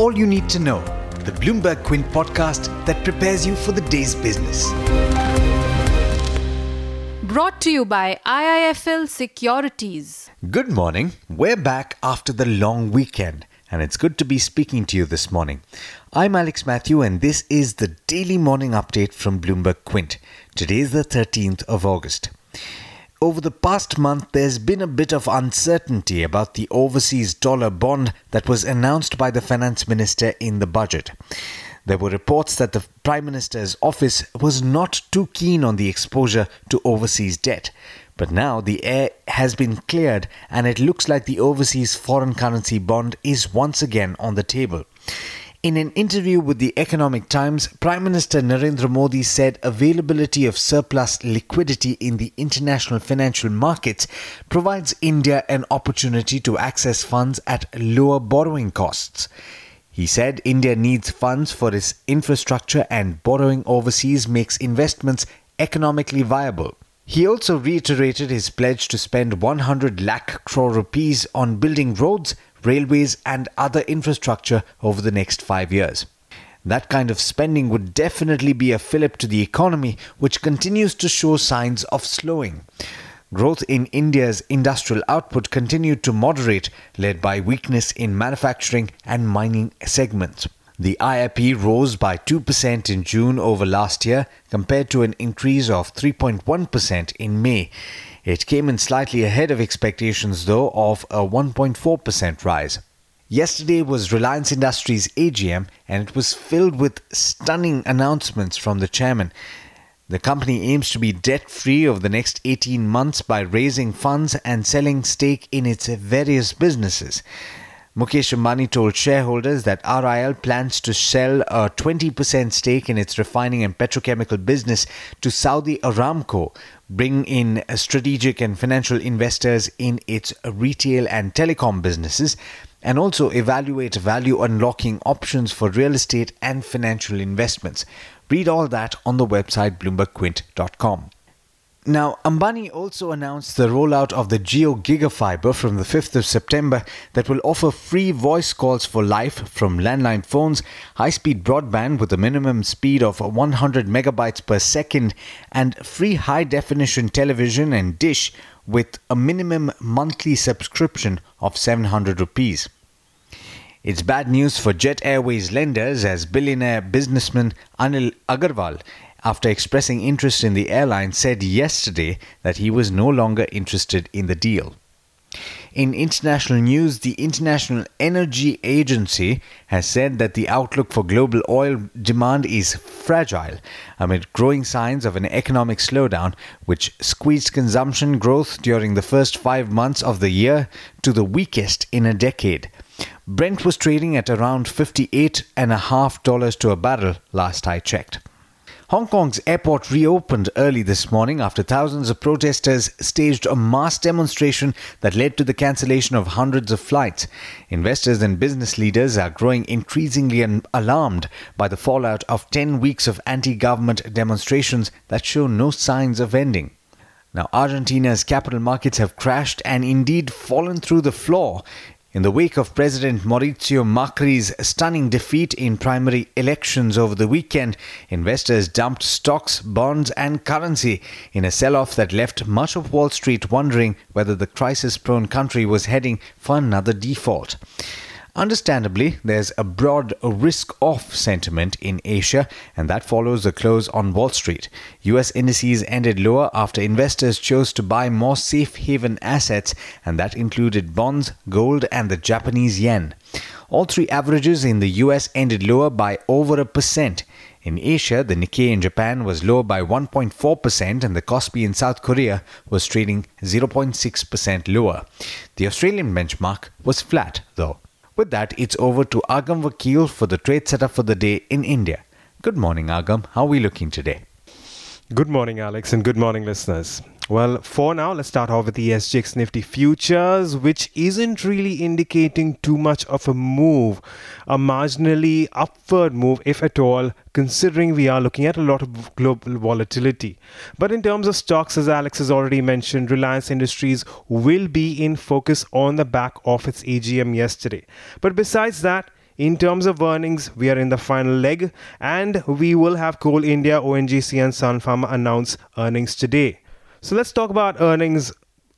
all you need to know, the Bloomberg Quint podcast that prepares you for the day's business. Brought to you by IIFL Securities. Good morning. We're back after the long weekend, and it's good to be speaking to you this morning. I'm Alex Matthew, and this is the daily morning update from Bloomberg Quint. Today is the 13th of August. Over the past month, there's been a bit of uncertainty about the overseas dollar bond that was announced by the finance minister in the budget. There were reports that the Prime Minister's office was not too keen on the exposure to overseas debt. But now the air has been cleared and it looks like the overseas foreign currency bond is once again on the table. In an interview with the Economic Times, Prime Minister Narendra Modi said availability of surplus liquidity in the international financial markets provides India an opportunity to access funds at lower borrowing costs. He said India needs funds for its infrastructure and borrowing overseas makes investments economically viable. He also reiterated his pledge to spend 100 lakh crore rupees on building roads, railways, and other infrastructure over the next five years. That kind of spending would definitely be a fillip to the economy, which continues to show signs of slowing. Growth in India's industrial output continued to moderate, led by weakness in manufacturing and mining segments. The IIP rose by 2% in June over last year, compared to an increase of 3.1% in May. It came in slightly ahead of expectations, though, of a 1.4% rise. Yesterday was Reliance Industries AGM, and it was filled with stunning announcements from the chairman. The company aims to be debt free over the next 18 months by raising funds and selling stake in its various businesses. Mukesh Ambani told shareholders that RIL plans to sell a 20% stake in its refining and petrochemical business to Saudi Aramco, bring in strategic and financial investors in its retail and telecom businesses, and also evaluate value unlocking options for real estate and financial investments. Read all that on the website bloombergquint.com. Now, Ambani also announced the rollout of the Jio GigaFiber from the 5th of September that will offer free voice calls for life from landline phones, high speed broadband with a minimum speed of 100 megabytes per second, and free high definition television and dish with a minimum monthly subscription of 700 rupees. It's bad news for Jet Airways lenders as billionaire businessman Anil Agarwal after expressing interest in the airline, said yesterday that he was no longer interested in the deal. In international news, the International Energy Agency has said that the outlook for global oil demand is fragile amid growing signs of an economic slowdown, which squeezed consumption growth during the first five months of the year to the weakest in a decade. Brent was trading at around $58.5 to a barrel last I checked. Hong Kong's airport reopened early this morning after thousands of protesters staged a mass demonstration that led to the cancellation of hundreds of flights. Investors and business leaders are growing increasingly alarmed by the fallout of 10 weeks of anti government demonstrations that show no signs of ending. Now, Argentina's capital markets have crashed and indeed fallen through the floor in the wake of President Mauricio Macri's stunning defeat in primary elections over the weekend, investors dumped stocks, bonds, and currency in a sell off that left much of Wall Street wondering whether the crisis prone country was heading for another default. Understandably, there's a broad risk off sentiment in Asia, and that follows the close on Wall Street. US indices ended lower after investors chose to buy more safe haven assets, and that included bonds, gold, and the Japanese yen. All three averages in the US ended lower by over a percent. In Asia, the Nikkei in Japan was lower by 1.4% and the Kospi in South Korea was trading 0.6% lower. The Australian benchmark was flat, though. With that, it's over to Agam Vakil for the trade setup for the day in India. Good morning, Agam. How are we looking today? Good morning, Alex, and good morning, listeners. Well, for now, let's start off with the SGX Nifty futures, which isn't really indicating too much of a move, a marginally upward move, if at all, considering we are looking at a lot of global volatility. But in terms of stocks, as Alex has already mentioned, Reliance Industries will be in focus on the back of its AGM yesterday. But besides that, in terms of earnings, we are in the final leg, and we will have Coal India, ONGC, and Sun Pharma announce earnings today. So let's talk about earnings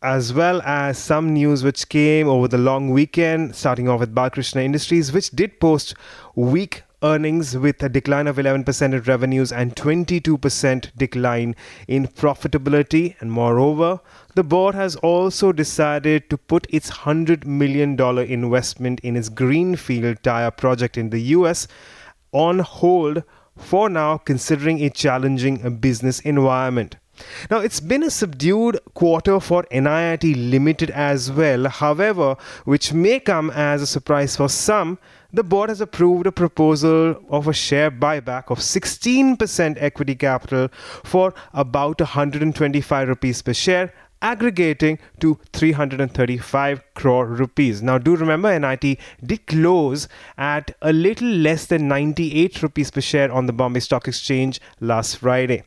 as well as some news which came over the long weekend, starting off with Balkrishna Industries, which did post weak earnings with a decline of 11% in revenues and 22% decline in profitability. And moreover, the board has also decided to put its $100 million investment in its Greenfield tire project in the US on hold for now, considering a challenging business environment. Now, it's been a subdued quarter for NIIT Limited as well, however, which may come as a surprise for some. The board has approved a proposal of a share buyback of 16% equity capital for about 125 rupees per share, aggregating to 335 crore rupees. Now, do remember NIIT did close at a little less than 98 rupees per share on the Bombay Stock Exchange last Friday.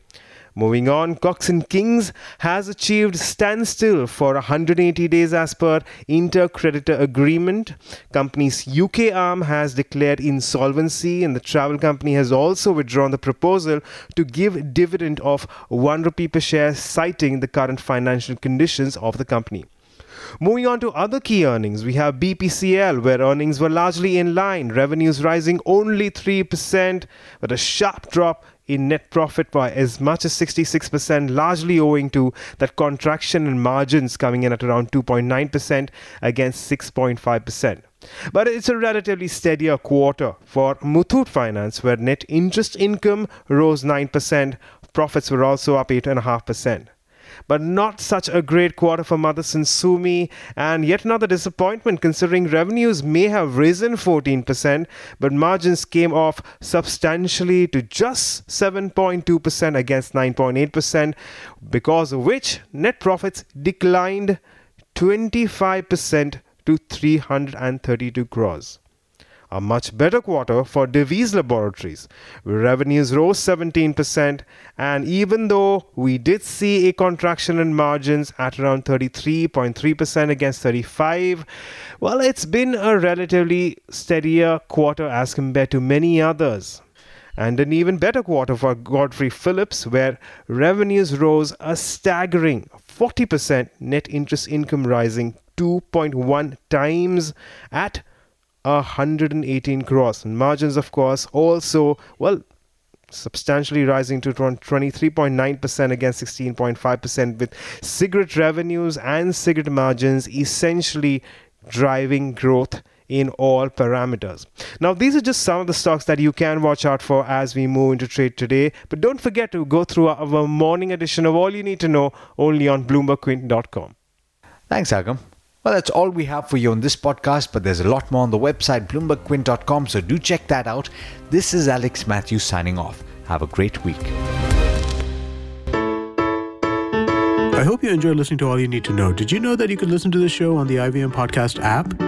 Moving on, Cox and Kings has achieved standstill for 180 days as per intercreditor agreement. Company's UK arm has declared insolvency and the travel company has also withdrawn the proposal to give dividend of 1 rupee per share citing the current financial conditions of the company. Moving on to other key earnings, we have BPCL, where earnings were largely in line, revenues rising only 3%, but a sharp drop in net profit by as much as 66%, largely owing to that contraction in margins coming in at around 2.9% against 6.5%. But it's a relatively steadier quarter for Muthoot Finance, where net interest income rose 9%, profits were also up 8.5% but not such a great quarter for Motherson Sumi, and yet another disappointment considering revenues may have risen 14%, but margins came off substantially to just 7.2% against 9.8%, because of which net profits declined 25% to 332 crores a much better quarter for Divi's Laboratories. Revenues rose 17%, and even though we did see a contraction in margins at around 33.3% against 35, well, it's been a relatively steadier quarter as compared to many others. And an even better quarter for Godfrey Phillips, where revenues rose a staggering 40%, net interest income rising 2.1 times at 118 crores. And margins, of course, also, well, substantially rising to 23.9% against 16.5%, with cigarette revenues and cigarette margins essentially driving growth in all parameters. Now, these are just some of the stocks that you can watch out for as we move into trade today. But don't forget to go through our morning edition of All You Need to Know only on BloombergQuint.com. Thanks, Agam. Well, that's all we have for you on this podcast, but there's a lot more on the website, bloombergquint.com, so do check that out. This is Alex Matthews signing off. Have a great week. I hope you enjoyed listening to All You Need to Know. Did you know that you could listen to the show on the IVM Podcast app?